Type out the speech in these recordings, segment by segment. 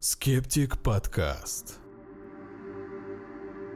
Скептик подкаст.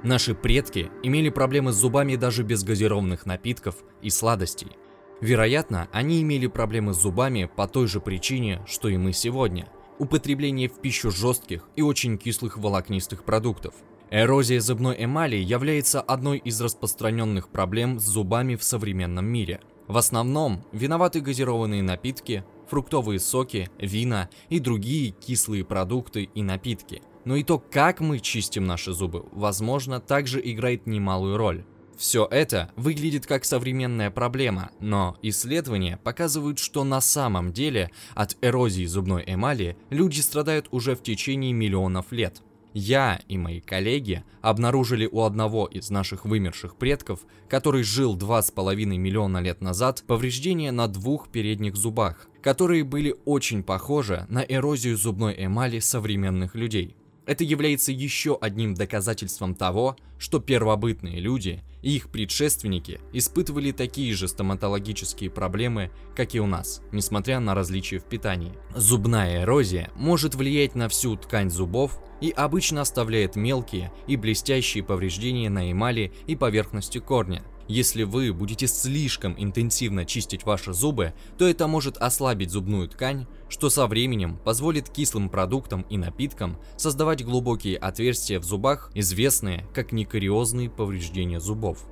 Наши предки имели проблемы с зубами даже без газированных напитков и сладостей. Вероятно, они имели проблемы с зубами по той же причине, что и мы сегодня. Употребление в пищу жестких и очень кислых волокнистых продуктов. Эрозия зубной эмали является одной из распространенных проблем с зубами в современном мире. В основном виноваты газированные напитки, фруктовые соки, вина и другие кислые продукты и напитки. Но и то, как мы чистим наши зубы, возможно, также играет немалую роль. Все это выглядит как современная проблема, но исследования показывают, что на самом деле от эрозии зубной эмали люди страдают уже в течение миллионов лет. Я и мои коллеги обнаружили у одного из наших вымерших предков, который жил 2,5 миллиона лет назад, повреждения на двух передних зубах, которые были очень похожи на эрозию зубной эмали современных людей. Это является еще одним доказательством того, что первобытные люди и их предшественники испытывали такие же стоматологические проблемы, как и у нас, несмотря на различия в питании. Зубная эрозия может влиять на всю ткань зубов и обычно оставляет мелкие и блестящие повреждения на эмали и поверхности корня, если вы будете слишком интенсивно чистить ваши зубы, то это может ослабить зубную ткань, что со временем позволит кислым продуктам и напиткам создавать глубокие отверстия в зубах, известные как некариозные повреждения зубов.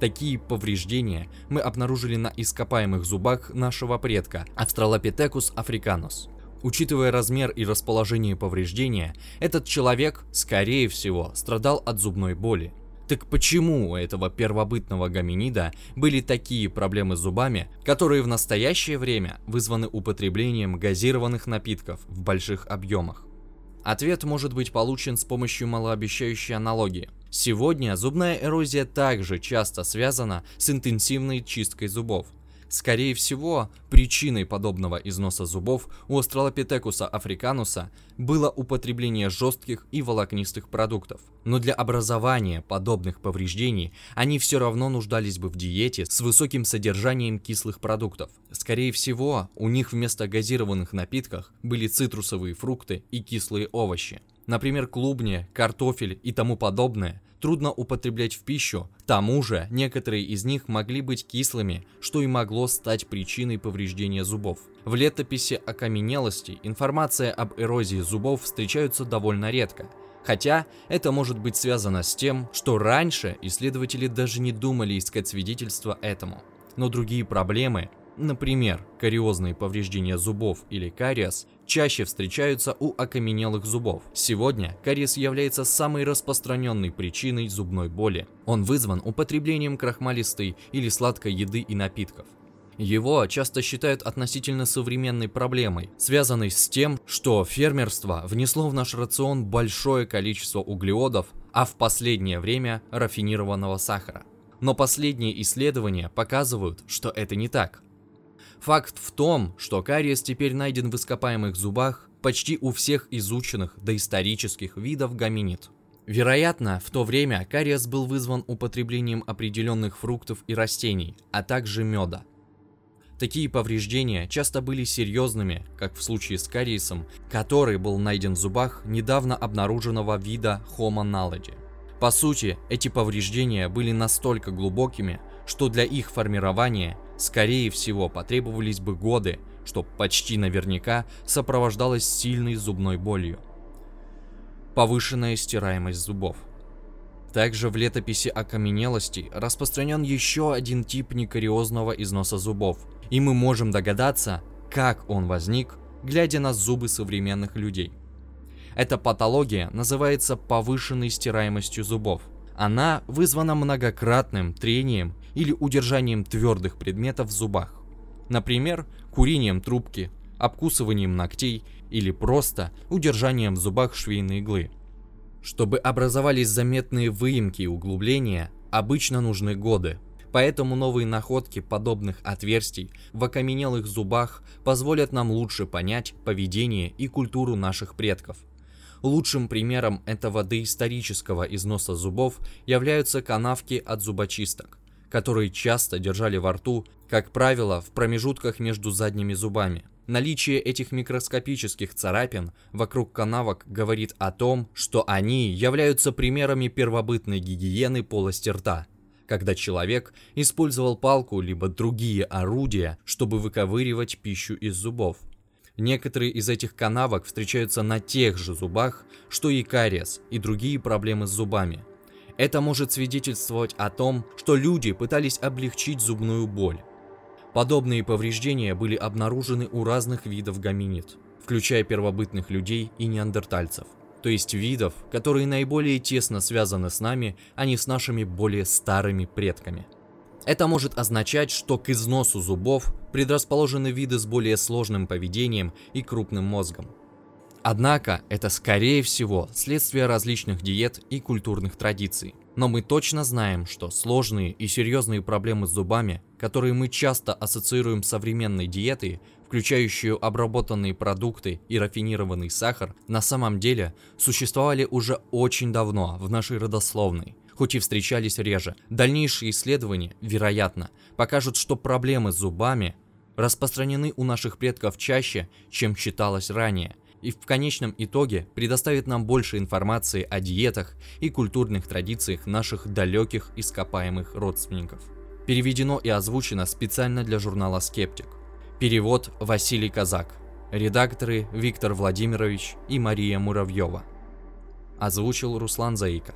Такие повреждения мы обнаружили на ископаемых зубах нашего предка Australopithecus africanus. Учитывая размер и расположение повреждения, этот человек, скорее всего, страдал от зубной боли. Так почему у этого первобытного гоминида были такие проблемы с зубами, которые в настоящее время вызваны употреблением газированных напитков в больших объемах? Ответ может быть получен с помощью малообещающей аналогии. Сегодня зубная эрозия также часто связана с интенсивной чисткой зубов – Скорее всего, причиной подобного износа зубов у Australopithecus африкануса было употребление жестких и волокнистых продуктов. Но для образования подобных повреждений они все равно нуждались бы в диете с высоким содержанием кислых продуктов. Скорее всего, у них вместо газированных напитков были цитрусовые фрукты и кислые овощи. Например, клубни, картофель и тому подобное – трудно употреблять в пищу, к тому же некоторые из них могли быть кислыми, что и могло стать причиной повреждения зубов. В летописи окаменелости информация об эрозии зубов встречается довольно редко, Хотя это может быть связано с тем, что раньше исследователи даже не думали искать свидетельства этому. Но другие проблемы, Например, кариозные повреждения зубов или кариес чаще встречаются у окаменелых зубов. Сегодня кариес является самой распространенной причиной зубной боли. Он вызван употреблением крахмалистой или сладкой еды и напитков. Его часто считают относительно современной проблемой, связанной с тем, что фермерство внесло в наш рацион большое количество углеводов, а в последнее время рафинированного сахара. Но последние исследования показывают, что это не так. Факт в том, что кариес теперь найден в ископаемых зубах почти у всех изученных доисторических видов гоминид. Вероятно, в то время кариес был вызван употреблением определенных фруктов и растений, а также меда. Такие повреждения часто были серьезными, как в случае с кариесом, который был найден в зубах недавно обнаруженного вида Homo naledi. По сути, эти повреждения были настолько глубокими, что для их формирования Скорее всего, потребовались бы годы, что почти наверняка сопровождалось сильной зубной болью. Повышенная стираемость зубов. Также в летописи окаменелости распространен еще один тип некариозного износа зубов, и мы можем догадаться, как он возник, глядя на зубы современных людей. Эта патология называется повышенной стираемостью зубов. Она вызвана многократным трением или удержанием твердых предметов в зубах. Например, курением трубки, обкусыванием ногтей или просто удержанием в зубах швейной иглы. Чтобы образовались заметные выемки и углубления, обычно нужны годы. Поэтому новые находки подобных отверстий в окаменелых зубах позволят нам лучше понять поведение и культуру наших предков. Лучшим примером этого доисторического износа зубов являются канавки от зубочисток которые часто держали во рту, как правило, в промежутках между задними зубами. Наличие этих микроскопических царапин вокруг канавок говорит о том, что они являются примерами первобытной гигиены полости рта, когда человек использовал палку либо другие орудия, чтобы выковыривать пищу из зубов. Некоторые из этих канавок встречаются на тех же зубах, что и кариес и другие проблемы с зубами. Это может свидетельствовать о том, что люди пытались облегчить зубную боль. Подобные повреждения были обнаружены у разных видов гоминид, включая первобытных людей и неандертальцев, то есть видов, которые наиболее тесно связаны с нами, а не с нашими более старыми предками. Это может означать, что к износу зубов предрасположены виды с более сложным поведением и крупным мозгом. Однако это скорее всего следствие различных диет и культурных традиций. Но мы точно знаем, что сложные и серьезные проблемы с зубами, которые мы часто ассоциируем с современной диетой, включающую обработанные продукты и рафинированный сахар, на самом деле существовали уже очень давно в нашей родословной, хоть и встречались реже. Дальнейшие исследования, вероятно, покажут, что проблемы с зубами распространены у наших предков чаще, чем считалось ранее – и в конечном итоге предоставит нам больше информации о диетах и культурных традициях наших далеких ископаемых родственников. Переведено и озвучено специально для журнала «Скептик». Перевод Василий Казак. Редакторы Виктор Владимирович и Мария Муравьева. Озвучил Руслан Заика.